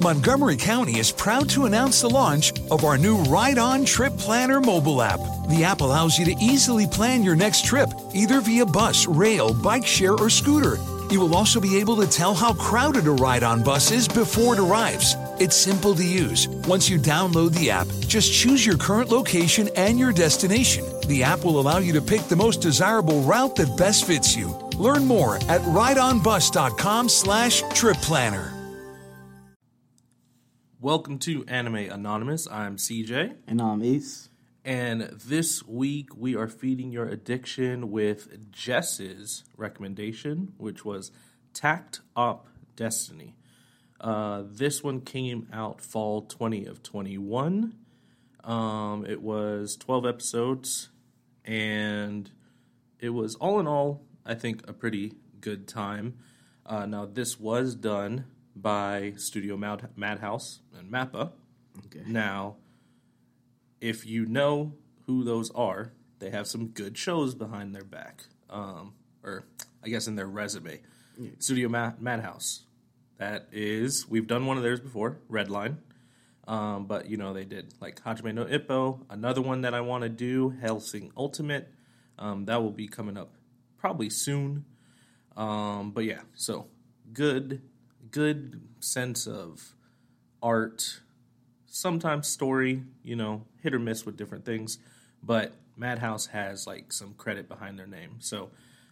Montgomery County is proud to announce the launch of our new Ride On Trip Planner mobile app. The app allows you to easily plan your next trip, either via bus, rail, bike share, or scooter. You will also be able to tell how crowded a ride on bus is before it arrives. It's simple to use. Once you download the app, just choose your current location and your destination. The app will allow you to pick the most desirable route that best fits you. Learn more at rideonbus.com slash trip planner. Welcome to Anime Anonymous. I'm CJ. And I'm Asce. And this week we are feeding your addiction with Jess's recommendation, which was Takt Op. Destiny. Uh, this one came out fall 20 of 21. Um, it was 12 episodes, and it was all in all, I think, a pretty good time. Uh, now, this was done by Studio Mad- Madhouse and Mappa. Okay. Now, if you know who those are, they have some good shows behind their back, um, or I guess in their resume. Studio Ma- Madhouse. That is, we've done one of theirs before, Redline. Um, but you know they did like Hajime no Ippo. Another one that I want to do, Hellsing Ultimate. Um, that will be coming up probably soon. Um, but yeah, so good, good sense of art, sometimes story, you know, hit or miss with different things. But Madhouse has like some credit behind their name. So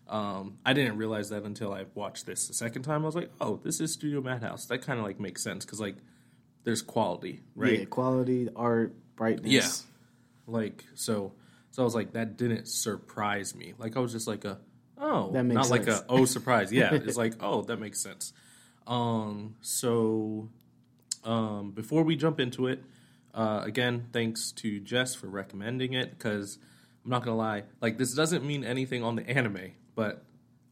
um, I didn't realize that until I watched this the second time. I was like, oh, this is Studio Madhouse. That kind of like makes sense because like there's quality, right? Yeah, quality, art, brightness. Yeah. Like so so I was like that didn't surprise me. Like I was just like a oh That makes not like a oh surprise. Yeah. it's like oh that makes sense. Um so um before we jump into it, uh again thanks to Jess for recommending it because I'm not gonna lie, like this doesn't mean anything on the anime, but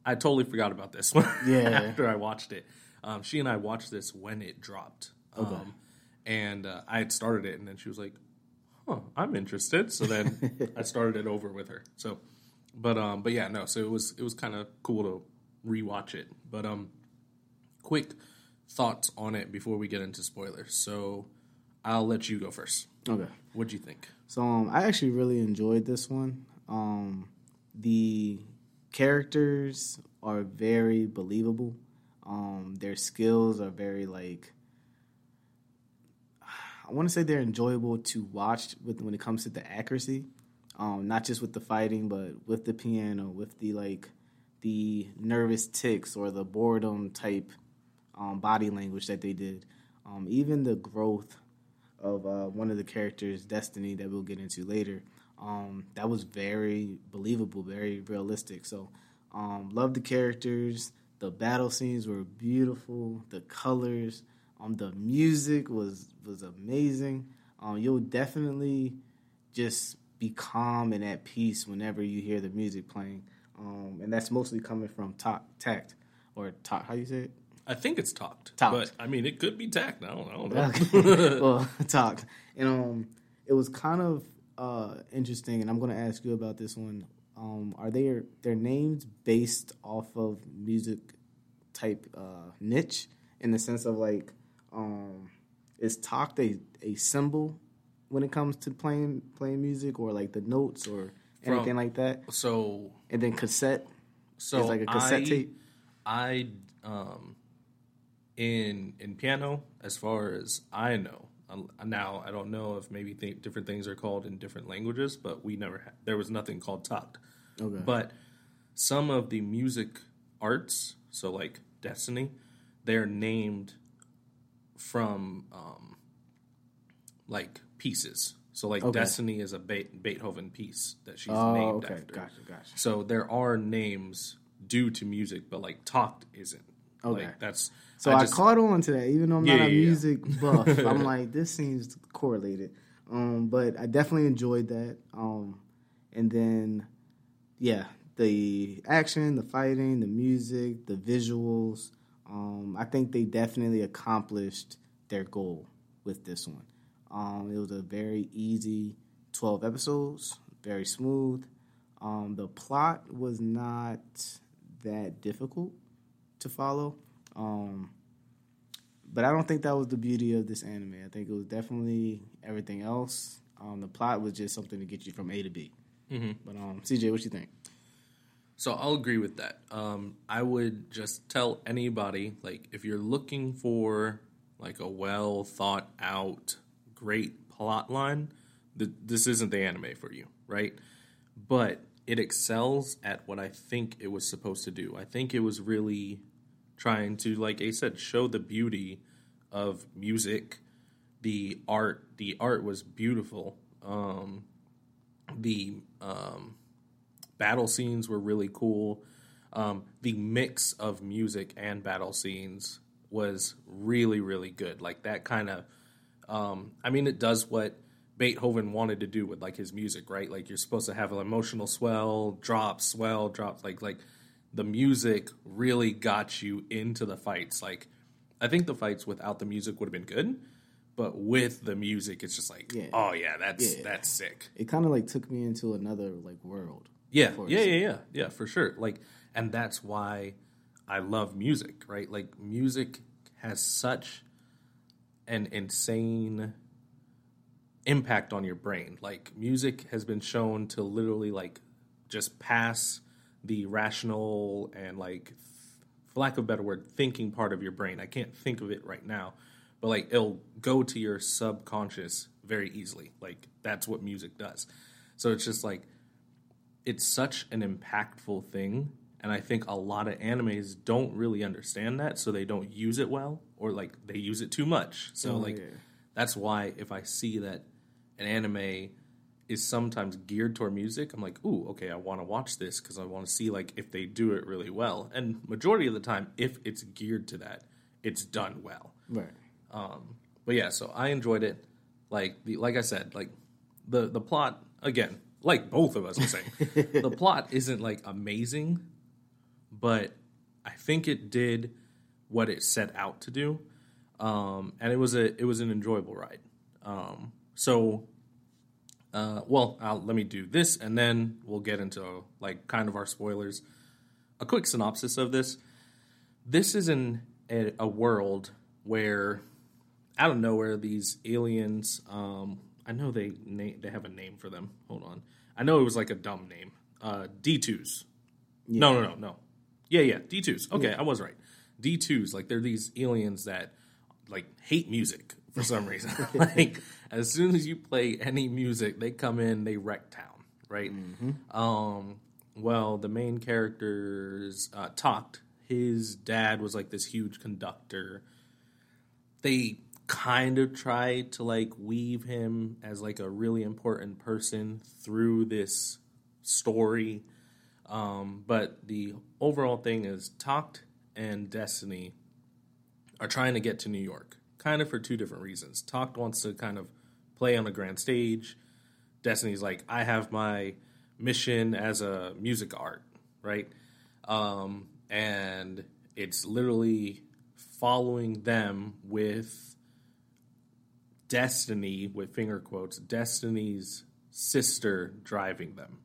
I totally forgot about this one Yeah. after I watched it. Um, she and I watched this when it dropped. Um, and uh, I had started it, and then she was like, "Huh, I'm interested." So then I started it over with her. So, but um, but yeah, no. So it was it was kind of cool to rewatch it. But um, quick thoughts on it before we get into spoilers. So I'll let you go first. Okay. What'd you think? So um, I actually really enjoyed this one. Um, the characters are very believable. Um, their skills are very like I want to say they're enjoyable to watch with when it comes to the accuracy. Um, not just with the fighting, but with the piano, with the like the nervous ticks or the boredom type um, body language that they did. Um, even the growth of uh, one of the characters, Destiny, that we'll get into later. Um, that was very believable, very realistic. So, um, love the characters. The battle scenes were beautiful. The colors, um, the music was was amazing. Um, you'll definitely just be calm and at peace whenever you hear the music playing, um, and that's mostly coming from ta- tact or ta- how you say it. I think it's talked, Talked. but I mean it could be tacked. I don't, I don't know. Okay. well, talk. And um, it was kind of uh interesting, and I'm going to ask you about this one. Um, are they their names based off of music type uh niche in the sense of like um, is talk a a symbol when it comes to playing playing music or like the notes or From- anything like that? So And then cassette so is like a cassette I, tape. I um in in piano, as far as I know, um, now I don't know if maybe th- different things are called in different languages, but we never had, there was nothing called takt. Okay. But some of the music arts, so like Destiny, they're named from um like pieces. So like Okay. Destiny is a Be- Beethoven piece that she's Oh, named okay, after. gotcha, gotcha. So there are names due to music, but like Takt isn't. Okay. Like that's So I, just- caught on to that, even though I'm Yeah, not a yeah, yeah. music buff. I'm like, this seems correlated. Um, but I definitely enjoyed that. Um, and then, yeah, the action, the fighting, the music, the visuals. Um, I think they definitely accomplished their goal with this one. Um, it was a very easy 12 episodes, very smooth. Um, the plot was not that difficult to follow. Um, but I don't think that was the beauty of this anime. I think it was definitely everything else. Um, the plot was just something to get you from A to B. Mm-hmm. But um, CJ, what you think? So I'll agree with that. Um, I would just tell anybody like if you're looking for like a well thought out, great plot line, th- this isn't the anime for you, right? But it excels at what I think it was supposed to do. I think it was really trying to, like I said, show the beauty of music, the art. The art was beautiful. Um, the um, battle scenes were really cool. Um, the mix of music and battle scenes was really, really good. Like that kind of, um, I mean, it does what Beethoven wanted to do with like his music, right? Like you're supposed to have an emotional swell, drop, swell, drop. Like like the music really got you into the fights. Like I think the fights without the music would have been good, but with the music, it's just like, Yeah. oh yeah, that's Yeah. that's sick. It kind of like took me into another like world. Yeah, yeah, yeah, yeah, yeah, for sure. Like, and that's why I love music, right? Like, music has such an insane impact on your brain. Like, music has been shown to literally like just pass the rational and like, for lack of a better word, thinking part of your brain. I can't think of it right now, but like it'll go to your subconscious very easily. Like that's what music does. So it's just like it's such an impactful thing and i think a lot of animes don't really understand that so they don't use it well or like they use it too much so Oh, like yeah. that's why if i see that an anime is sometimes geared toward music i'm like ooh okay i want to watch this because i want to see like if they do it really well and majority of the time if it's geared to that it's done well Right. um, but yeah, so I enjoyed it. Like the like I said, like the the plot again, like both of us are saying, the plot isn't like amazing, but I think it did what it set out to do, um, and it was a it was an enjoyable ride. Um, so, uh, well, I'll, let me do this, and then we'll get into like kind of our spoilers. A quick synopsis of this: This is in a, a world where out of nowhere these aliens um i know they na- they have a name for them. Hold on. I know it was like a dumb name. Uh d2s no no no no. Yeah yeah d2s okay i was right. D2s like they're these aliens that like hate music for some reason. Like as soon as you play any music they come in they wreck town right? Um well the main characters uh Takt his dad was like this huge conductor. They kind of tried to like weave him as like a really important person through this story. Um, but the overall thing is Takt and Destiny are trying to get to New York, kind of for two different reasons. Takt wants to kind of play on a grand stage. Destiny's like, I have my mission as a music art, right? Um, and it's literally following them with Destiny, with finger quotes, Destiny's sister driving them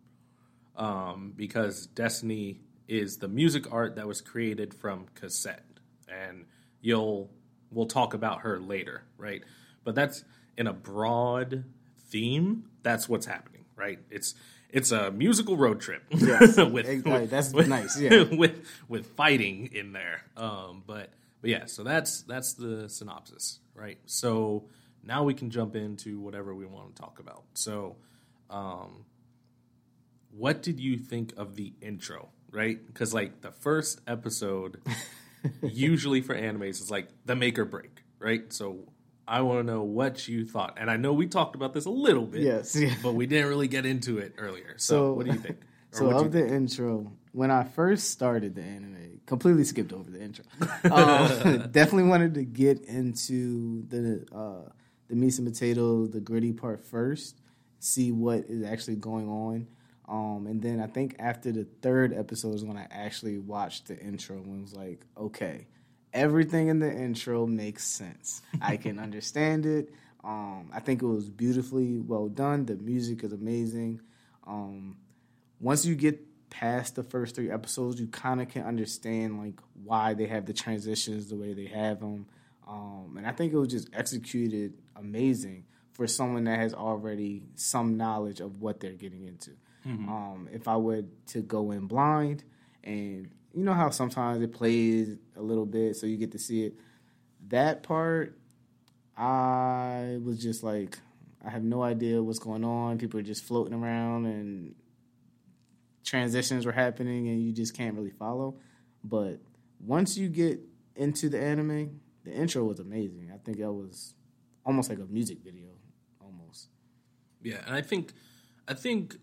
um, because Destiny is the music art that was created from cassette, and you'll we'll talk about her later, right? But that's in a broad theme. That's what's happening, right? It's it's a musical road trip Yes. with, with- that's with- nice, yeah. with with fighting in there. Um, but but yeah, so that's that's the synopsis, right? So now we can jump into whatever we want to talk about. So. Um, what did you think of the intro right because like the first episode usually for animes is like the make or break right? So i want to know what you thought. And i know we talked about this a little bit Yes, yeah. but we didn't really get into it earlier. So, So- what do you think? Or So of the intro, when I first started the anime, completely skipped over the intro. Um, definitely wanted to get into the uh, the meat and potato, the gritty part first, see what is actually going on, um, and then I think after the third episode is when I actually watched the intro and was like, okay, everything in the intro makes sense. I can understand it. Um, I think it was beautifully well done. The music is amazing. Um, once you get past the first three episodes, you kind of can understand like why they have the transitions the way they have them. um, and I think it was just executed amazing for someone that has already some knowledge of what they're getting into. Um, if I were to go in blind, and you know how sometimes it plays a little bit, so you get to see it. That part, I was just like, I have no idea what's going on. People are just floating around, and transitions were happening, and you just can't really follow. But once you get into the anime, the intro was amazing. I think that was almost like a music video, almost. Yeah, and I think I think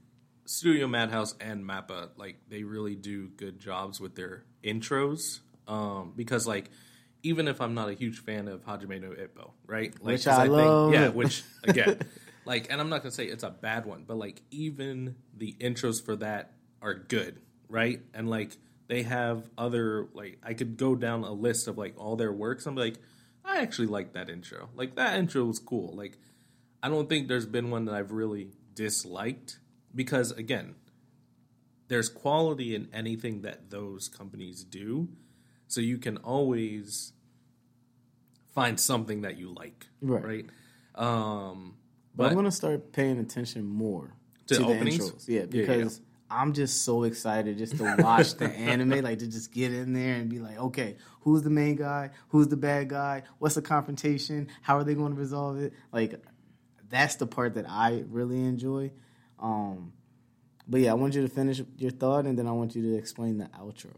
Studio Madhouse and Mappa like they really do good jobs with their intros. Um, because like even if I'm not a huge fan of Hajime no Ippo, right? Like, Which 'cause I love. yeah, which again, like, and I'm not gonna say it's a bad one, but like even the intros for that are good, right? And like they have other like I could go down a list of like all their works. I'm like, I actually like that intro. Like that intro was cool. Like I don't think there's been one that I've really disliked because again, there's quality in anything that those companies do. So you can always find something that you like, Right. right? Um But, but I'm gonna start paying attention more To to, the openings? intros. Yeah, Yeah, because I'm just so excited just to watch the anime, like to just get in there and be like, okay, who's the main guy? Who's the bad guy? What's the confrontation? How are they going to resolve it? Like, that's the part that I really enjoy. Um, but yeah, I want you to finish your thought, and then I want you to explain the outro.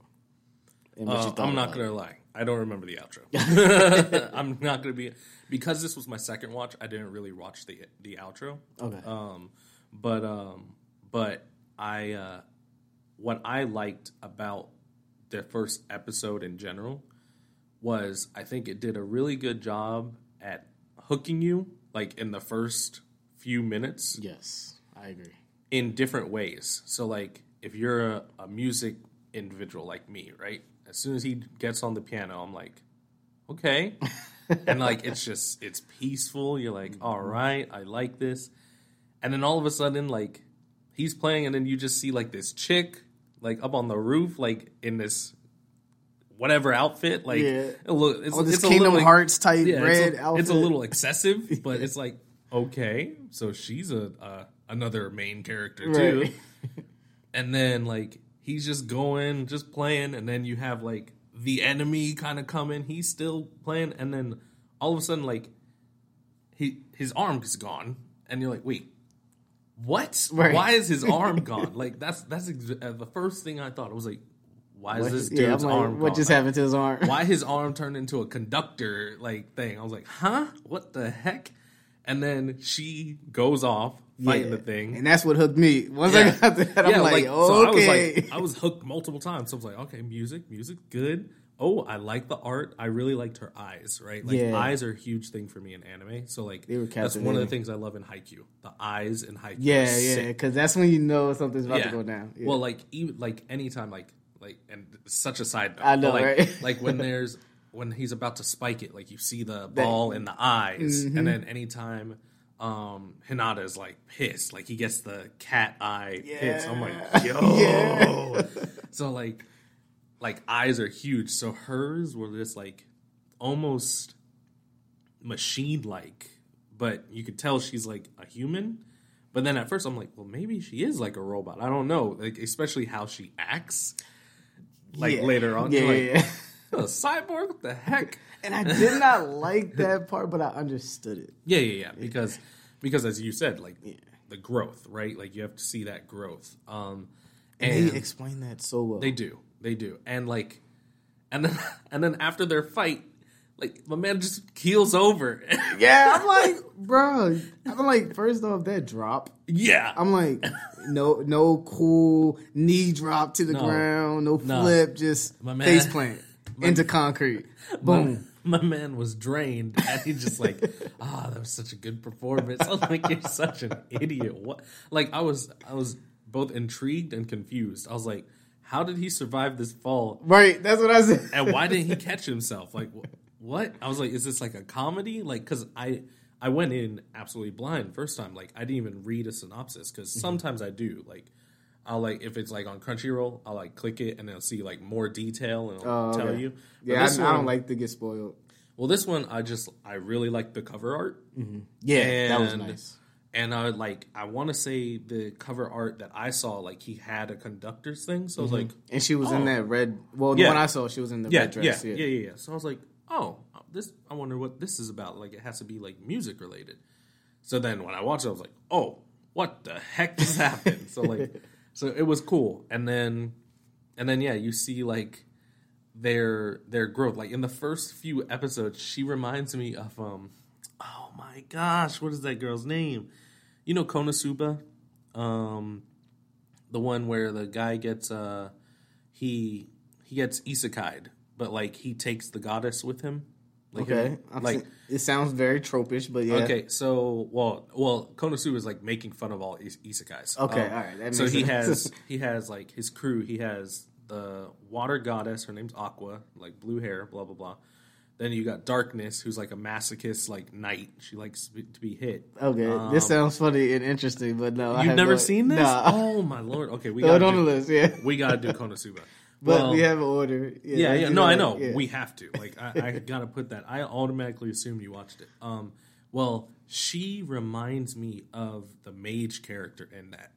And what Uh, I'm not gonna lie. I don't remember the outro. I'm not gonna be because this was my second watch. I didn't really watch the the outro. Okay. Um, but um, but I uh, what I liked about the first episode in general was I think it did a really good job at hooking you like in the first few minutes yes, I agree. in different ways. So like if you're a, a music individual like me, right? As soon as he gets on the piano, I'm like, okay. and like it's just it's peaceful. You're like, all right, I like this. And then all of a sudden, like he's playing, and then you just see like this chick like up on the roof, like in this whatever outfit, like Yeah. it look, it's, Oh, this it's a Kingdom little, Hearts type yeah, red it's a, outfit. It's a little excessive, but it's like okay, so she's a uh, another main character too. Right. And then like he's just going, just playing, and then you have like the enemy kind of coming. He's still playing, and then all of a sudden like he his arm is gone, and you're like, wait. What? Right. Why is his arm gone? Like that's that's ex- uh, the first thing I thought. I was like, why is this dude's yeah, like, arm what gone? just happened to his arm? why his arm turned into a conductor like thing. I was like, huh? What the heck? And then she goes off fighting Yeah. the thing. And that's what hooked me. Once Yeah. I got that, I'm Yeah, like, so I was okay. like, I was hooked multiple times. So I was like, okay, music, music, good. Oh, I like the art. I really liked her eyes. Right, like Yeah. eyes are a huge thing for me in anime. So like, that's one of the things I love in Haikyuu. The eyes in Haikyuu. yeah, yeah, because that's when you know something's about to go down. Yeah. Well, like even like anytime, like like and such a side note. I know, but, like, right? like when there's when he's about to spike it, like you see the ball in the eyes, Mm-hmm. and then anytime um Hinata is like pissed, like he gets the cat eye hits. I'm like, yo. So like like eyes are huge. So hers were just like almost machine like, but you could tell she's like a human. But then at first I'm like, well, maybe she is like a robot. I don't know, like especially how she acts. Like Yeah. later on, Yeah, yeah, like, yeah. A cyborg? What the heck? And I did not like that part, but I understood it. Yeah, yeah, yeah. Because because as you said, like the growth, right? Like you have to see that growth. Um, And, and they explained that so well. They do. They do. And like and then and then after their fight, like my man just keels over. yeah, I'm like, bro. I'm like, first off, that drop. yeah. I'm like, no, no cool knee drop to the No. ground, no No. flip, just My man- face plant into concrete. Boom. My, my man was drained and he just like, ah, that was such a good performance. I'm like, you're such an idiot. What like I was I was both intrigued and confused. I was like, how did he survive this fall? Right, that's what I said. and why didn't he catch himself? Like, wh- what? I was like, is this like a comedy? Like, because I I went in absolutely blind first time. Like, I didn't even read a synopsis because Mm-hmm. sometimes I do. Like, I'll like if it's like on Crunchyroll, I'll like click it and I'll see like more detail and it'll Oh, tell okay. you. But Yeah, I, this I don't like to get spoiled. Well, this one I just I really like the cover art. Mm-hmm. Yeah, that was And- nice. And I like I want to say the cover art that I saw like he had a conductor's thing. So I was mm-hmm. like, And she was in Oh. that red. Well, the Yeah. one I saw, she was in the yeah, red dress. yeah, yeah, yeah, yeah. So I was like, oh, this. I wonder what this is about. Like, it has to be like music related. So then when I watched it, I was like, oh, what the heck just happened? so like, so it was cool. And then, and then yeah, you see like their their growth. Like in the first few episodes, she reminds me of um, oh my gosh, what is that girl's name? You know Konosuba, um, the one where the guy gets uh he he gets isekai'd, but like he takes the goddess with him. Like Okay, I'm like it sounds very tropish, but yeah. okay, so well, well, Konosuba is like making fun of all is- isekais. Okay, Um, all right, that so he has he has like his crew. He has the water goddess. Her name's Aqua, like blue hair, blah blah blah. Then you got Darkness, who's like a masochist, like knight. She likes to be hit. Okay, this sounds funny and interesting, but no, Um, You've never no- seen this? Nah. Oh my lord! Okay, we got on the list, yeah. We gotta do Konosuba. But Well, we have an order. Yeah, yeah, yeah. No, I know. Yeah. We have to. Like, I, I gotta put that. I automatically assumed you watched it. Um, well, she reminds me of the mage character in that.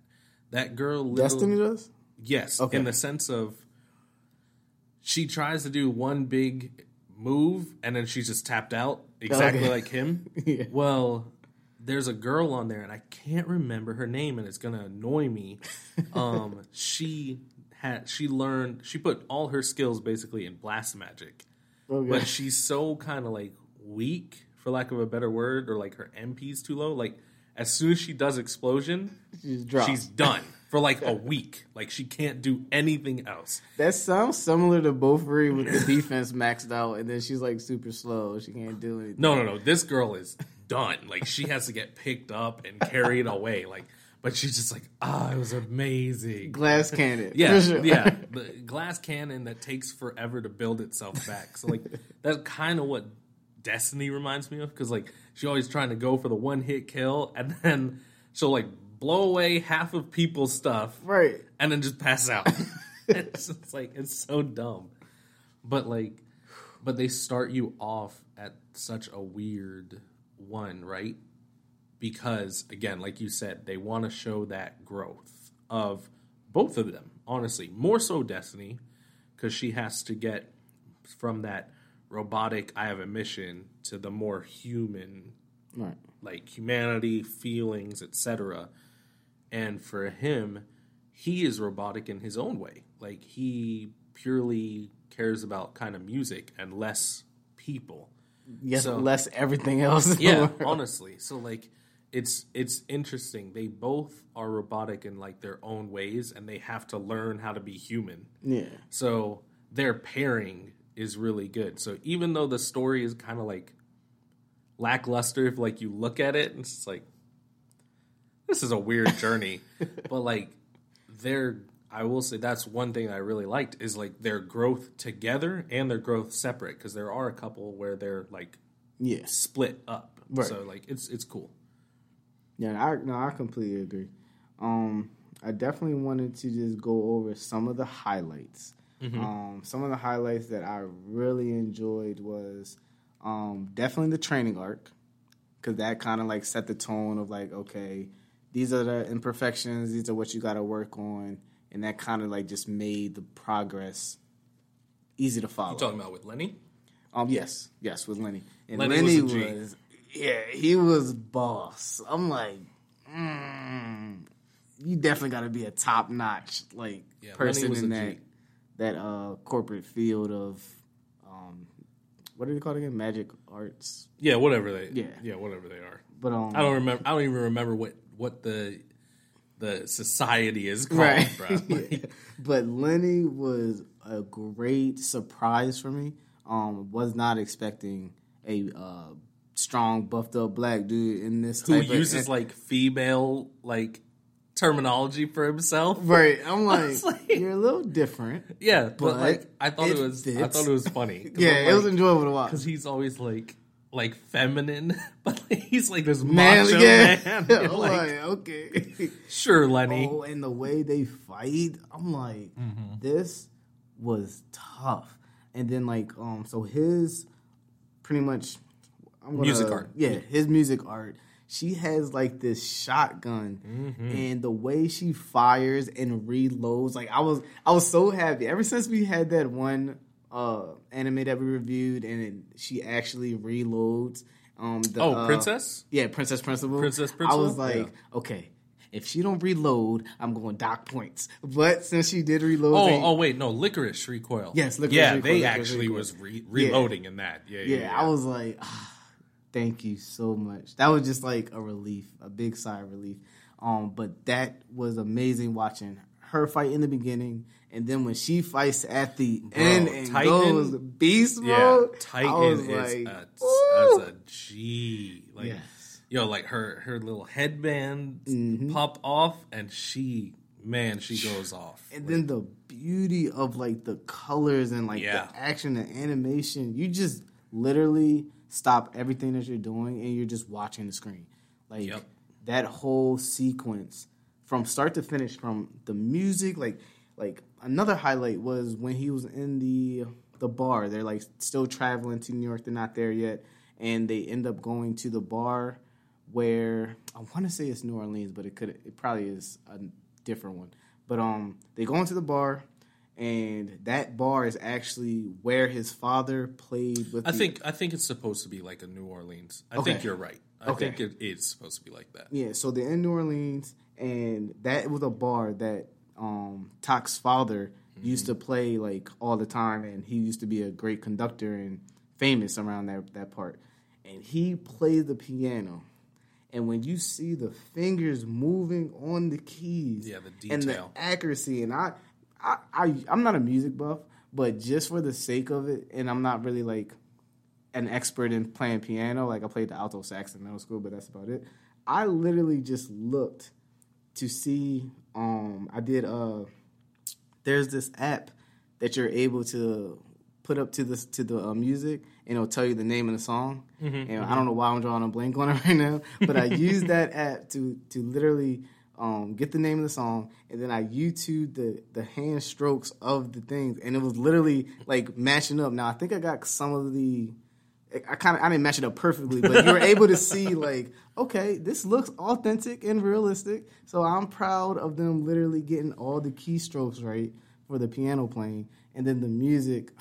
That girl, Destiny does. Yes, Okay. in the sense of she tries to do one big move and then she's just tapped out, exactly Okay. like him. Yeah. Well, there's a girl on there and I can't remember her name and it's gonna annoy me. Um, she had she learned she put all her skills basically in blast magic, Okay. but she's so kind of like weak, for lack of a better word, or like her MP's too low. Like as soon as she does explosion, She's dropped. she's done for like a week. Like she can't do anything else. That sounds similar to Bofuri with the defense maxed out, and then she's like super slow. She can't do anything. No, no, no. This girl is done. Like she has to get picked up and carried away. Like, but she's just like, ah, it was amazing. Glass cannon. Yeah, sure. yeah. The glass cannon that takes forever to build itself back. So like that's kind of what Destiny reminds me of because like she's always trying to go for the one hit kill and then she'll like blow away half of people's stuff Right. and then just pass out. it's just like it's so dumb. But like but they start you off at such a weird one, right? Because again, like you said, they want to show that growth of both of them, honestly. More so Destiny cuz she has to get from that robotic I have a mission to the more human Right. like humanity, feelings, etc. And for him, he is robotic in his own way. Like he purely cares about kind of music and less people. Yes, So- less everything else. Yeah, honestly. So like it's it's interesting. They both are robotic in like their own ways and they have to learn how to be human. Yeah. So their pairing is really good. So even though the story is kind of like lackluster, if like you look at it, it's like this is a weird journey. but like their, I will say that's one thing I really liked is like their growth together and their growth separate because there are a couple where they're like Yeah. split up. Right. So like it's it's cool. Yeah, I no, I completely agree. Um, I definitely wanted to just go over some of the highlights. Um, some of the highlights that I really enjoyed was um, definitely the training arc because that kind of like set the tone of like, okay, these are the imperfections, these are what you got to work on, and that kind of like just made the progress easy to follow. You talking about with Lenny? Um, yes, yes, with Lenny. And Lenny Lenny, was was. Yeah, he was boss. I'm like, mm, you definitely got to be a top notch like Yeah, person in that G. that uh corporate field of um, what do they call it again? Magic arts. Yeah, whatever they Yeah. yeah, whatever they are. But um, I don't remember. I don't even remember what what the the society is called, right. bro. Like, but Lenny was a great surprise for me. Um, was not expecting a uh, strong, buffed up black dude in this who type of- uses like female like terminology for himself? Right. I'm like, like- you're a little different. Yeah, but, But like I thought it, it was I thought it was funny. Yeah, I'm it was enjoyable to watch. because he's always like like feminine, but like, he's like this Man, macho yeah. man. I'm like, like, okay. sure, Lenny. oh, and the way they fight, I'm like, this was tough. And then like, um, so his pretty much I'm gonna, Music art. Yeah, his music art. She has like this shotgun, Mm-hmm. and the way she fires and reloads, like I was, I was so happy. Ever since we had that one uh anime that we reviewed, and it, she actually reloads. Um, the, Oh, uh, Princess? yeah, Princess Principal. Princess I was like, Yeah. okay, if she don't reload, I'm going dock points. But since she did reload, Oh, they- oh wait, no, Lycoris Recoil. Yes, Lycoris yeah, Recoil, they Lycoris actually Recoil. was re- reloading in that. Yeah, yeah, yeah, yeah. I was like, ah, thank you so much. That was just like a relief, a big sigh of relief. Um, but that was amazing watching her fight in the beginning, and then when she fights at the end and Titan- goes beast yeah. mode, I Titan was is like, a, a G. Like, Yes. yo, like her her little headband Mm-hmm. pop off, and she, man, she goes off. And then the beauty of like the colors and like Yeah. the action and animation, you just literally stop everything that you're doing and you're just watching the screen. Like Yep. that whole sequence from start to finish, from the music, like like another highlight was when he was in the the bar. They're like still traveling to New York. They're not there yet, and they end up going to the bar where I want to say it's New Orleans, but it could it probably is a different one. But um, they go into the bar, and that bar is actually where his father played with. I the- think I think it's supposed to be like a New Orleans. I Okay. think you're right. I Okay. think it is supposed to be like that. Yeah, so they're in New Orleans, and that was a bar that um, father used to play like all the time, and he used to be a great conductor and famous around that that part. And he played the piano, and when you see the fingers moving on the keys, Yeah, the detail. and the accuracy, and I, I, I, I'm not a music buff, but just for the sake of it, and I'm not really like an expert in playing piano. Like I played the alto sax in middle school, but that's about it. I literally just looked to see. Um, I did. Uh, there's this app that you're able to put up to this to the uh, music, and it'll tell you the name of the song. and I don't know why I'm drawing a blank on it right now, but I used that app to to literally. Um, get the name of the song, and then I YouTube the the hand strokes of the things, and it was literally like matching up. Now I think I got some of the I kind of I didn't match it up perfectly, but you were able to see like, okay, this looks authentic and realistic. So I'm proud of them literally getting all the keystrokes right for the piano playing, and then the music.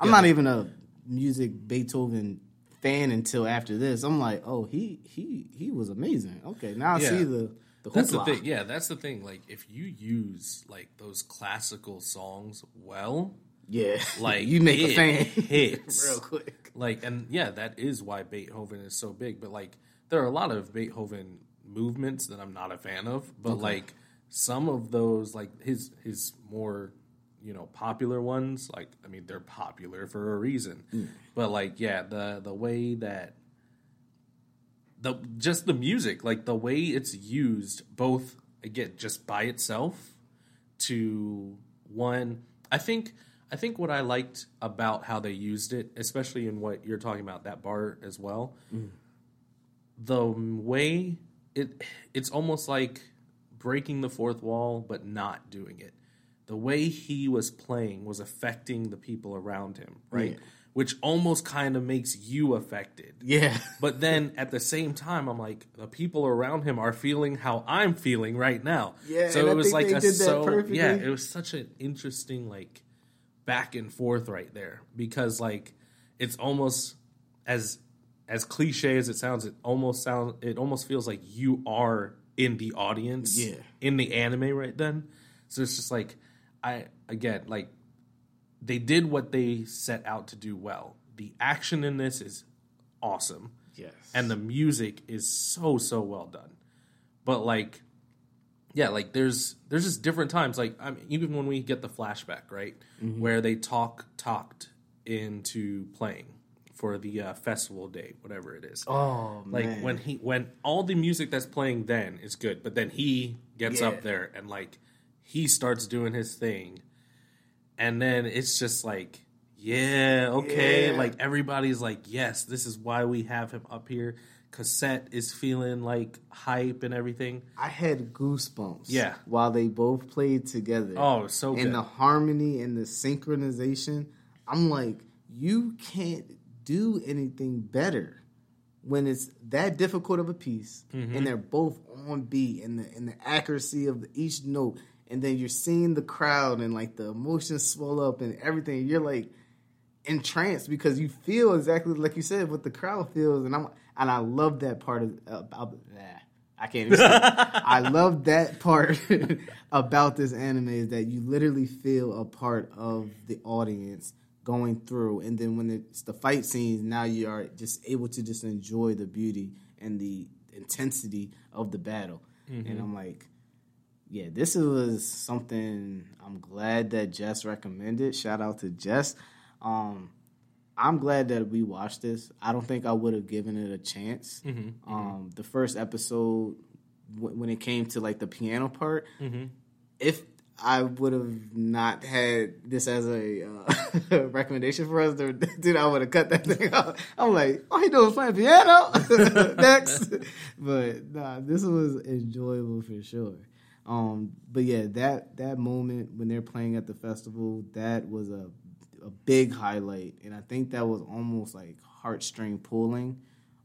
I'm not even a music Beethoven fan until after this. I'm like, oh, he he he was amazing. Okay, now I Yeah. see the the That's the thing. Yeah, that's the thing. Like if you use like those classical songs well, Yeah, like you make a fan hits real quick. Like and yeah, that is why Beethoven is so big. But like there are a lot of Beethoven movements that I'm not a fan of. But like some of those, like his his more you know popular ones, like I mean they're popular for a reason. Mm. But like yeah, the the way that the just the music, like the way it's used, both again just by itself to one. I think I think what I liked about how they used it, especially in what you're talking about that bar as well, mm. the way it it's almost like breaking the fourth wall but not doing it. The way he was playing was affecting the people around him, right? Yeah. Which almost kind of makes you affected. Yeah, But then at the same time, I'm like, the people around him are feeling how I'm feeling right now. Yeah, So it I was like a so perfectly. yeah, it was such an interesting like back and forth right there because like it's almost as as cliche as it sounds, it almost sounds it almost feels like you are in the audience Yeah. in the anime right then. So it's just like I again like they did what they set out to do well. The action in this is awesome. yes, And the music is so so well done. But like yeah, like there's there's just different times like I mean even when we get the flashback, right? Mm-hmm. Where they talk talked into playing for the uh, festival day, whatever it is. oh like man. when he when all the music that's playing then is good, but then he gets Yeah. up there and like he starts doing his thing, and then it's just like, yeah, okay, Yeah. like everybody's like, yes, this is why we have him up here. Cassette is feeling like hype and everything. I had goosebumps. Yeah. While they both played together. Oh, so and good. the harmony and the synchronization. I'm like, you can't do anything better when it's that difficult of a piece and mm-hmm. they're both on beat and the and the accuracy of each note and then you're seeing the crowd and like the emotions swell up and everything you're like entranced because you feel exactly like you said what the crowd feels and I'm and I love that part of about I can't even say. I love that part about this anime is that you literally feel a part of the audience going through and then when it's the fight scenes now you are just able to just enjoy the beauty and the intensity of the battle and mm-hmm. I'm like yeah, this was something I'm glad that Jess recommended. Shout out to Jess. Um, I'm glad that we watched this. I don't think I would have given it a chance. Um, the first episode, w- when it came to like the piano part, if I would have not had this as a uh, recommendation for us, dude, I would have cut that thing out. I'm like, all he doing is playing piano. Next, but nah, this was enjoyable for sure. Um, but yeah, that that moment when they're playing at the festival, that was a a big highlight, and I think that was almost like heartstring pulling,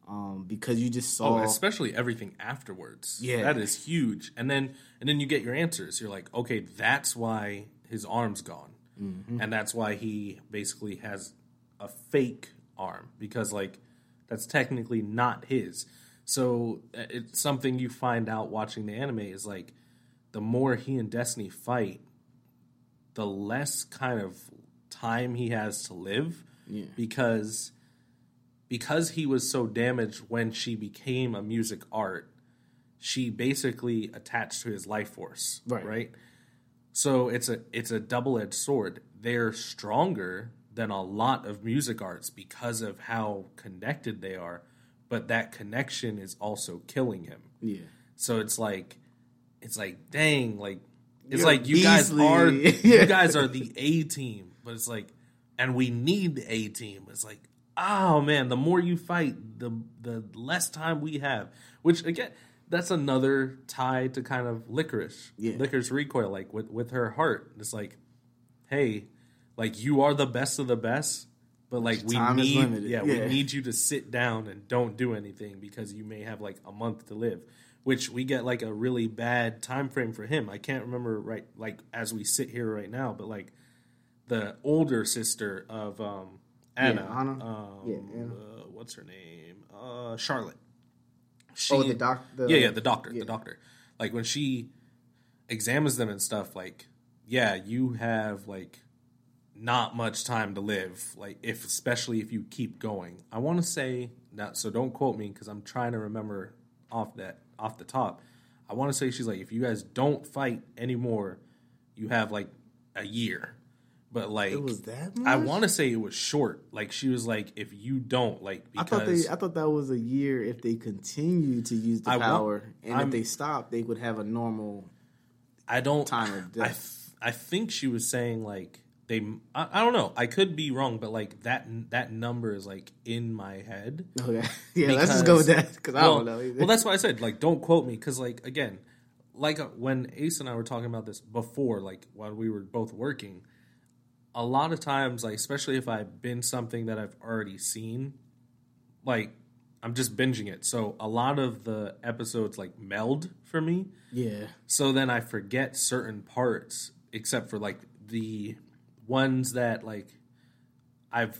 um, because you just Oh, saw. especially everything afterwards. Yeah. that is huge. And then and then you get your answers. You're like, okay, that's why his arm's gone, Mm-hmm. and that's why he basically has a fake arm because like that's technically not his. So uh, it's something you find out watching the anime is like the more he and Destiny fight, the less kind of time he has to live Yeah. because because he was so damaged when she became a music art she basically attached to his life force Right. right so it's a it's a double-edged sword they're stronger than a lot of music arts because of how connected they are but that connection is also killing him yeah, so it's like, it's like, dang, like it's You're like you guys are you guys are the A team, but it's like, and we need the A team. It's like, oh man, the more you fight, the the less time we have. Which again, that's another tie to kind of Lycoris, Yeah. Lycoris recoil, like with with her heart. It's like, hey, like you are the best of the best. But like we need, yeah, Yeah. we need you to sit down and don't do anything because you may have like a month to live which we get like a really bad time frame for him i can't remember right like as we sit here right now but like the older sister of um anna, Anna. Um, Yeah, Anna. Uh, what's her name uh charlotte she, oh, the doc. The, yeah yeah the doctor yeah. the doctor like when she examines them and stuff like yeah you have like not much time to live like if especially if you keep going i want to say that so don't quote me because i'm trying to remember off that off the top i want to say she's like if you guys don't fight anymore you have like a year but like It was that i want to say it was short like she was like if you don't like I because thought they. I thought that was a year if they continue to use the I want- power, and I'm- if they stop, they would have a normal. I don't. time of I death. th- I think she was saying like they. I, I don't know. I could be wrong, but like that that number is like in my head. Okay, yeah, let's just go with that because I don't know. Either. well, that's why I said like don't quote me because like again, like uh, when Asce and I were talking about this before, like while we were both working, a lot of times, like especially if i've been something that I've already seen, like I'm just binging it. So a lot of the episodes like meld for me. yeah, So then I forget certain parts, except for like the ones that like I've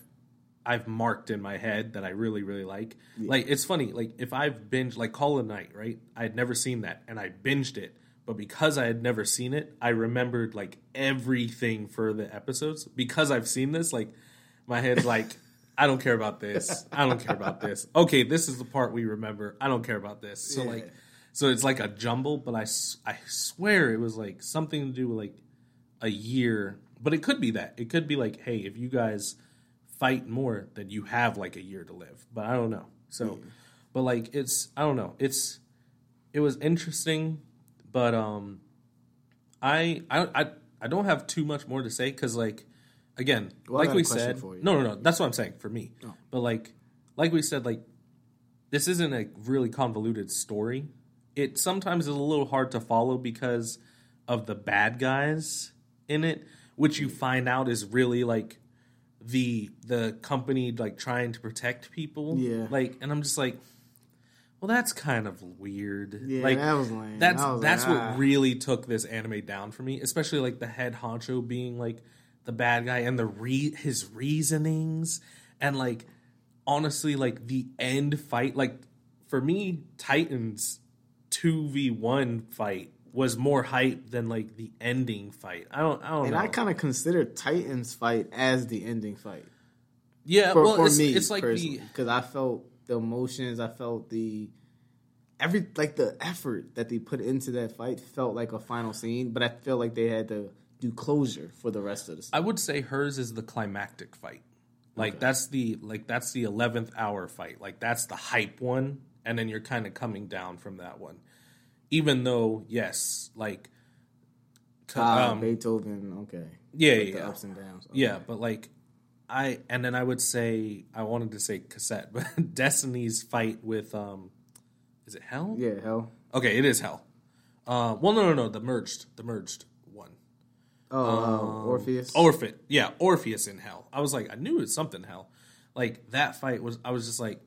I've marked in my head that I really really like. Like it's funny, like if I've binged like Call of Night, right? I had never seen that, and I binged it, but because I had never seen it, I remembered like everything for the episodes because I've seen this. Like my head's like. I don't care about this. I don't care about this. Okay, this is the part we remember. I don't care about this. So Yeah. like so it's like a jumble, but I, I swear it was like something to do with like a year. But it could be that. It could be like, hey, if you guys fight more, then you have like a year to live. But I don't know. So, but like it's I don't know. It's it was interesting, but um, I I I, I don't have too much more to say because like again, Well, like we said, for you. no, no, no. That's what I'm saying for me. But like like we said, like this isn't a really convoluted story. It sometimes is a little hard to follow because of the bad guys in it, which you find out is really like the the company like trying to protect people. Yeah. like, and I'm just like, well, that's kind of weird. Yeah, like that was lame. that's was that's like, what ah. really took this anime down for me, especially like the head honcho being like the bad guy and the re his reasonings and like honestly like the end fight like for me Titans 2v1 fight was more hype than like the ending fight. I don't I don't And know. I kind of consider Titans fight as the ending fight yeah, for, well for it's, me. it's like because I felt the emotions, I felt the every like the effort that they put into that fight felt like a final scene, but I feel like they had to do closure for the rest of the. I would say hers is the climactic fight. Like that's the like that's the eleventh hour fight. Like that's the hype one, and then you're kind of coming down from that one. Even though, yes, like, c- Ah, um, Beethoven, okay, yeah, With yeah, the ups and downs. Okay. yeah, but like, I and then I would say I wanted to say Cosette, but Destiny's fight with um, is it Hell? yeah, hell. Okay, it is Hell. Uh, well, no, no, no, the merged, the merged one. Oh, uh, Orpheus. Orpheus, yeah, Orpheus in hell. I was like, I knew it was something hell. Like that fight was, I was just like,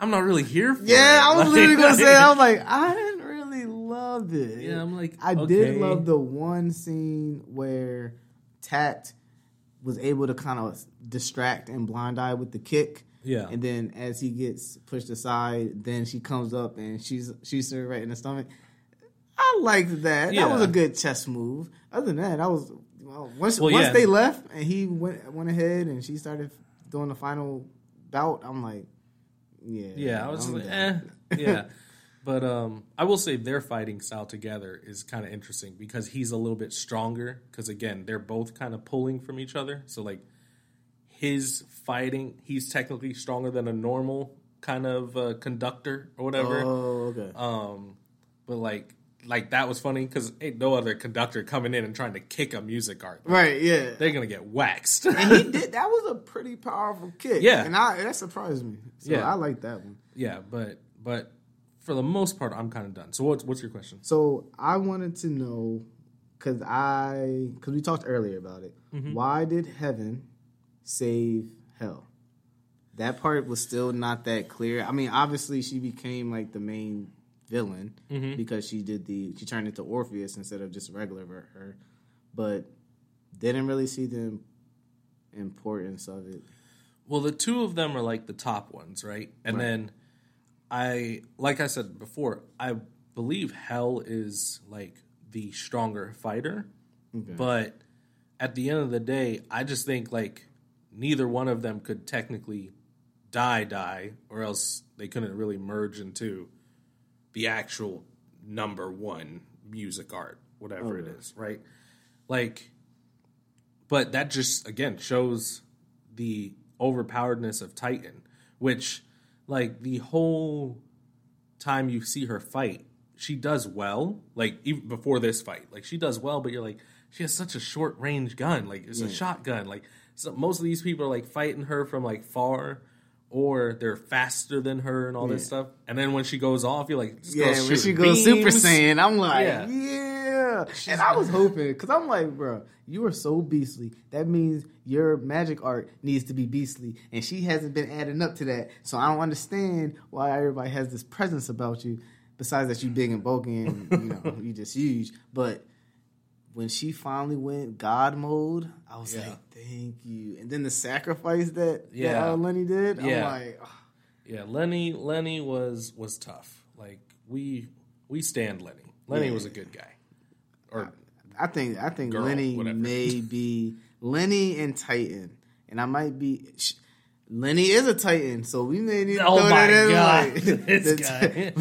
I'm not really here for yeah, it. I was Like- literally gonna say. I was like, I it. Yeah, I'm like, I okay. did love the one scene where Takt was able to kind of distract and blind eye with the kick. Yeah. And then as he gets pushed aside, then she comes up and she's shoots her right in the stomach. I liked that. That was a good chess move. Other than that, I was well, once Well, once yeah. they left and he went went ahead and she started doing the final bout. I'm like, yeah, Yeah, I was I'm like, down. eh, yeah. But um, I will say their fighting style together is kind of interesting because he's a little bit stronger. Because again, they're both kind of pulling from each other. So like, his fighting, he's technically stronger than a normal kind of uh, conductor or whatever. Oh, okay. Um, but like, like that was funny because ain't no other conductor coming in and trying to kick a Musicart. right, yeah. They're gonna get waxed. and he did. That was a pretty powerful kick. Yeah. and I, that surprised me. So Yeah. I like that one. yeah, but but for the most part, I'm kind of done. So what's what's your question? So I wanted to know because I because we talked earlier about it. Mm-hmm. Why did heaven save hell? That part was still not that clear. I mean, obviously she became like the main villain Mm-hmm. because she did the she turned into Orpheus instead of just regular her- her, but didn't really see the importance of it. Well, the two of them are like the top ones, right? And then I, like I said before, I believe Hell is like the stronger fighter. But at the end of the day, I just think like neither one of them could technically die, die, or else they couldn't really merge into the actual number one Musicart, whatever it is, right? Like, but that just again shows the overpoweredness of Titan, which like the whole time you see her fight, she does well. Like even before this fight, like she does well, but you're like, she has such a short range gun. Like it's a mm. shotgun. Like so most of these people are like fighting her from like far. Or they're faster than her and all this stuff, and then when she goes off, you're like, Yeah, when she goes Super. Saiyan, I'm like, Yeah. yeah. And I was hoping, because I'm like, bro, you are so beastly. That means your magic art needs to be beastly. And she hasn't been adding up to that. So I don't understand why everybody has this presence about you, besides that you big and bulky and, you know, you just huge. But when she finally went God mode, I was Yeah. like, thank you. And then the sacrifice that, Yeah. that uh, Lenny did, Yeah. I'm like, oh, Yeah, Lenny Lenny was was tough. Like we we stand Lenny. Lenny Yeah. was a good guy. Or I think I think Girl, Lenny whatever. may be Lenny and Titan, and I might be. Sh- Lenny is a Titan, so we may need to Oh throw my that in. God, Like, this guy.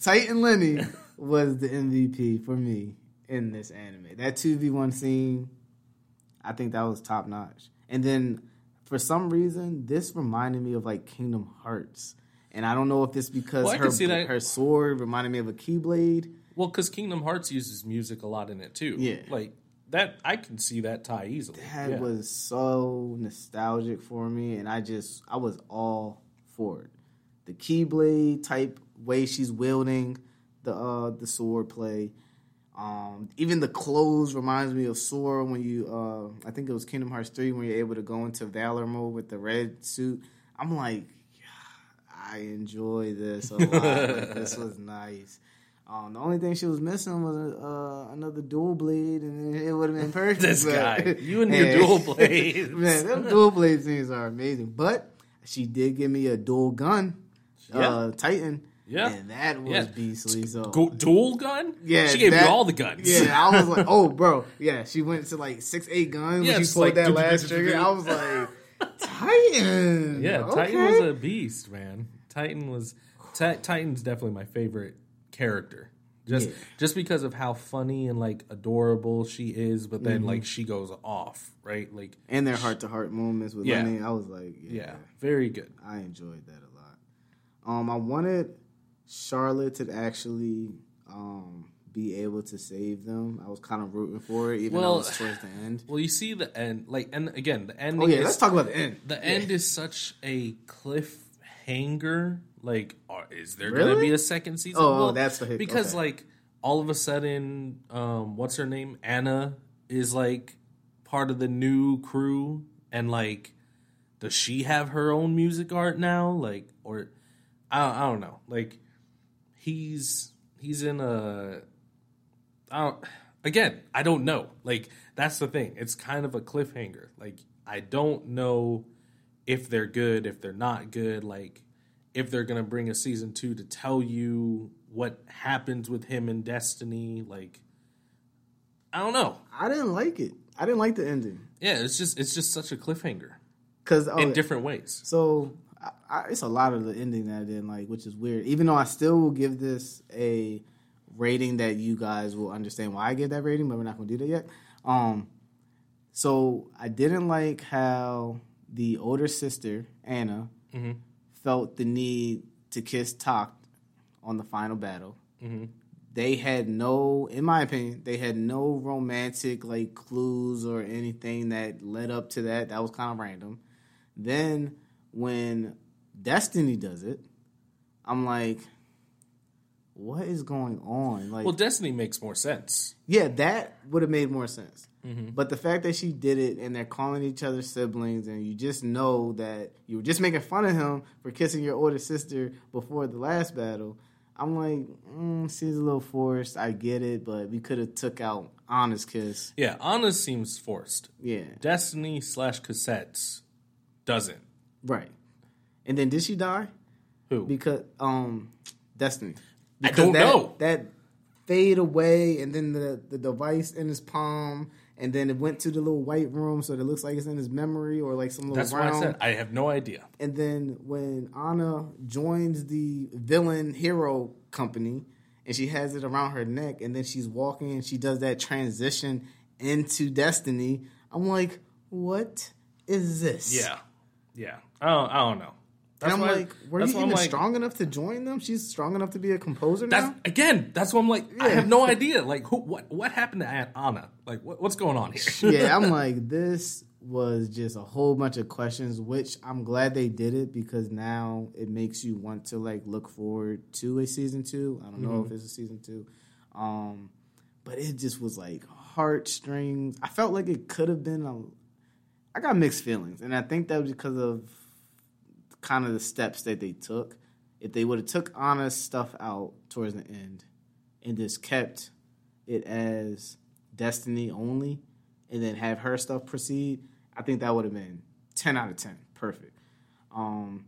Titan Lenny was the MVP for me in this anime. That two v one scene, I think that was top notch. And then for some reason, this reminded me of like Kingdom Hearts. And I don't know if it's because Well, her her sword reminded me of a Keyblade. Well, because Kingdom Hearts uses music a lot in it too. Yeah. like that. I can see that tie easily. That Yeah. was so nostalgic for me, and I just I was all for it. The Keyblade type way she's wielding the uh the sword play. Um, even the clothes reminds me of Sora when you, uh, I think it was Kingdom Hearts three when you're able to go into Valor mode with the red suit. I'm like, yeah, I enjoy this a lot. Like, this was nice. Um, the only thing she was missing was uh, another dual blade, and it would have been perfect. This but- guy, you and your dual blades. Man, them dual blade scenes are amazing. But she did give me a dual gun, uh, Titan. Yeah. and that was Yeah. beastly. So Go, dual gun? yeah, she gave that- you all the guns. Yeah, I was like, oh, bro, yeah. She went to like six, eight guns Yeah, when she pulled like, that last trigger. I was like, Titan. Yeah. Titan was a beast, man. Titan was Titan's definitely my favorite character. Just Yeah. just because of how funny and like adorable she is, but Mm-hmm. then like she goes off, right? Like and their heart to heart moments with Yeah. Lenny. I was like, yeah, yeah, very good. I enjoyed that a lot. Um, I wanted Charlotte to actually um be able to save them. I was kind of rooting for it, even though Well, it was towards the end. Well, you see the end, like, and again, the end. Oh yeah, is, let's talk about the end. The end is such a cliffhanger. Like, are, is there Really? going to be a second season? Oh, oh, that's the hit- because okay. like all of a sudden, um, what's her name? Anna is like part of the new crew, and like, does she have her own Musicart now? Like, or I don't, I don't know. Like, he's he's in a. I don't, again, I don't know. Like that's the thing. It's kind of a cliffhanger. Like I don't know if they're good, if they're not good. Like if they're gonna bring a season two to tell you what happens with him in Destiny. Like I don't know. I didn't like it. I didn't like the ending Yeah, it's just it's just such a cliffhanger because oh, in different ways. So I, I, it's a lot of the ending that I didn't like, which is weird. Even though I still will give this a rating that you guys will understand why I give that rating, but we're not going to do that yet. Um, so I didn't like how the older sister Anna mm-hmm. felt the need to kiss Takt on the final battle. Mm-hmm. They had no, in my opinion, they had no romantic like clues or anything that led up to that. That was kind of random. Then when Destiny does it, I'm like, what is going on? Like, Well, Destiny makes more sense. yeah, that would have made more sense. Mm-hmm. But the fact that she did it and they're calling each other siblings, and you just know that you were just making fun of him for kissing your older sister before the last battle. I'm like, mm, seems a little forced. I get it, but we could have took out Anna's kiss. Yeah, Anna seems forced. Yeah, Destiny slash Cosette's doesn't. right. And then did she die? Who? Because um, Destiny. I don't that, know. That fade away, and then the the device in his palm, and then it went to the little white room, so it looks like it's in his memory or like some little That's round. I said I have no idea. And then when Anna joins the villain hero company, and she has it around her neck, and then she's walking and she does that transition into Destiny. I'm like, what is this? Yeah, yeah. I don't, I don't know. And I'm why- like, were you even like- strong enough to join them? She's strong enough to be a composer That's now. again. That's what I'm like, I have no idea. Like, who, what, what happened to Aunt Anna? Like, what, what's going on here? yeah, I'm like, this was just a whole bunch of questions, which I'm glad they did it because now it makes you want to like look forward to a season two. I don't know Mm-hmm. if it's a season two. Um, but it just was like heartstrings. I felt like it could have been a I got mixed feelings, and I think that was because of kind of the steps that they took. If they would have took Anna's stuff out towards the end and just kept it as Destiny only, and then have her stuff proceed, I think that would have been ten out of ten, perfect. Um,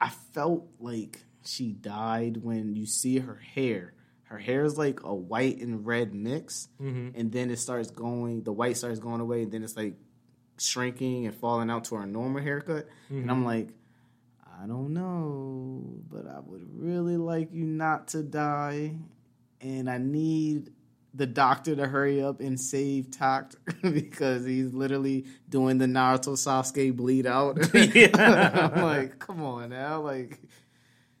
I felt like she died when you see her hair. Her hair is like a white and red mix, and then it starts going. The white starts going away, and then it's like shrinking and falling out to her normal haircut. And I'm like, I don't know, but I would really like you not to die, and I need the doctor to hurry up and save Takt because he's literally doing the Naruto Sasuke bleed out. I'm like, come on now, like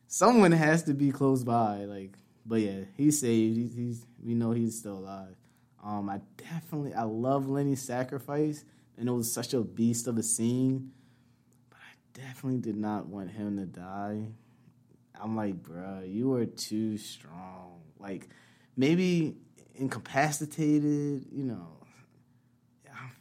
someone has to be close by, like. But yeah, he's saved. He's, he's we know he's still alive. Um, I definitely I love Lenny's sacrifice, and it was such a beast of a scene. Definitely did not want him to die. I'm like, bruh, you are too strong. Like maybe incapacitated, you know,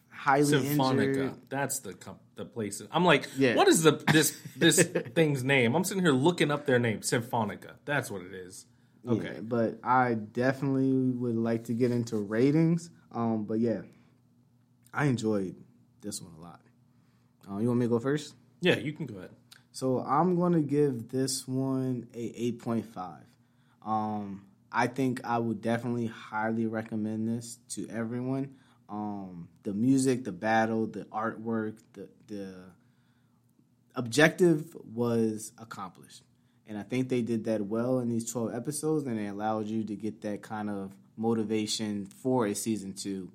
highly Symphonica. injured. That's the com- the place. I'm like, Yeah. what is the this this thing's name? I'm sitting here looking up their name. Symphonica. That's what it is. Okay. Yeah, but I definitely would like to get into ratings. Um, but yeah, I enjoyed this one a lot. Uh, you want me to go first? Yeah, you can go ahead. So I'm going to give this one a 8.5. Um, I think I would definitely highly recommend this to everyone. Um, the music, the battle, the artwork, the the objective was accomplished. And I think they did that well in these 12 episodes, and it allowed you to get that kind of motivation for a season two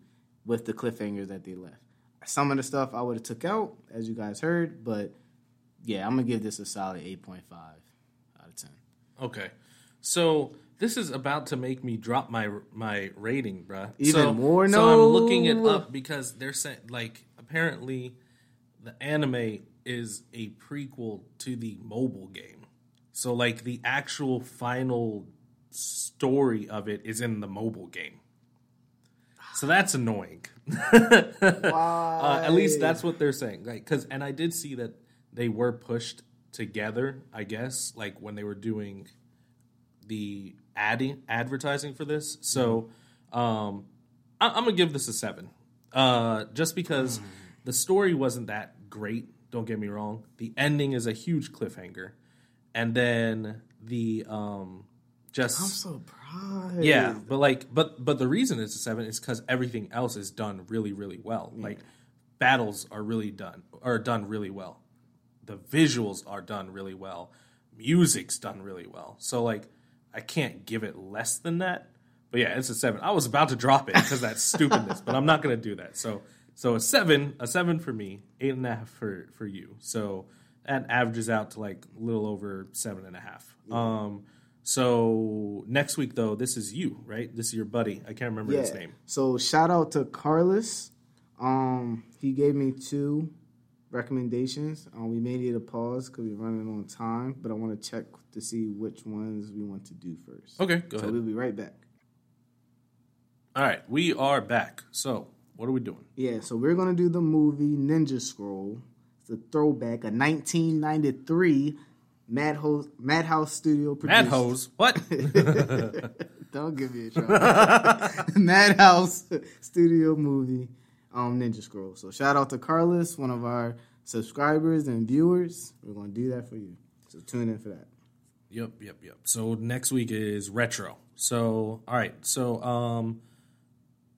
with the cliffhanger that they left. Some of the stuff I would have took out, as you guys heard, but yeah, I'm gonna give this a solid 8.5 out of 10. Okay. So this is about to make me drop my my rating, bruh. Even so, more? So I'm looking it up because they're saying like apparently the anime is a prequel to the mobile game. So like the actual final story of it is in the mobile game. So that's annoying. Uh, at least that's what they're saying. Like, cause, and I did see that they were pushed together. I guess, like when they were doing the adding advertising for this. So, um, I, I'm gonna give this a seven, uh, just because the story wasn't that great. Don't get me wrong. The ending is a huge cliffhanger, and then the um, just I'm so proud. yeah, but like, but but the reason it's a seven is because everything else is done really, really well. Like battles are really done are done really well. The visuals are done really well. Music's done really well. So like, I can't give it less than that. But yeah, it's a seven. I was about to drop it because that stupidness, but I'm not gonna do that. So so a seven, a seven for me, eight and a half for for you. So that averages out to like a little over seven and a half. Um. So next week though, this is you, right? This is your buddy. I can't remember his name. So shout out to Carlos. Um, he gave me two recommendations. Um, we may need a pause because we're running on time, but I want to check to see which ones we want to do first. Okay, go So ahead. we'll be right back. All right, we are back. So what are we doing? Yeah, so we're gonna do the movie Ninja Scroll. It's a throwback, a 1993 Madhouse Madhouse Studio produced. Mad hose. What? Don't give me a try. Madhouse Studio movie, um, Ninja Scroll. So shout out to Carlos, one of our subscribers and viewers. We're gonna do that for you. So tune in for that. Yep, yep, yep. So next week is retro. So all right. So um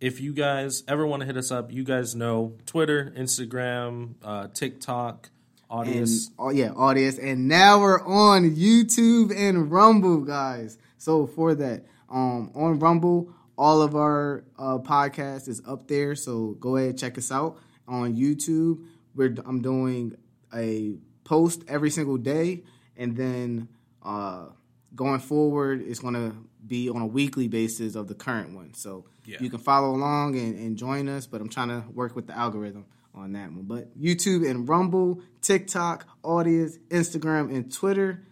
if you guys ever want to hit us up, you guys know Twitter, Instagram, uh, TikTok, And Audience. oh yeah, audience. And now we're on YouTube and Rumble, guys. So for that, um, on Rumble, all of our uh, podcast is up there. So go ahead check us out on YouTube. We're I'm doing a post every single day, and then uh, going forward, it's gonna be on a weekly basis of the current one. So Yeah. you can follow along and, and join us. But I'm trying to work with the algorithm on that one. But YouTube and Rumble, TikTok, Audience, Instagram, and Twitter,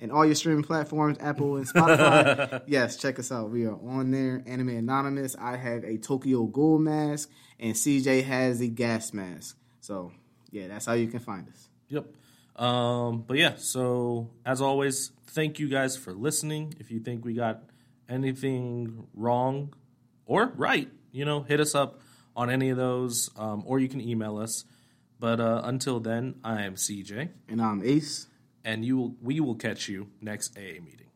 and all your streaming platforms, Apple and Spotify. yes, check us out. We are on there. Anime Anonymous. I have a Tokyo Ghoul mask, and CJ has a gas mask. So yeah, that's how you can find us. Yep. Um, but yeah, so as always, thank you guys for listening. If you think we got anything wrong or right, you know, hit us up on any of those, um, or you can email us. But uh, until then, I am CJ, And I'm Asce. and you will, we will catch you next AA meeting.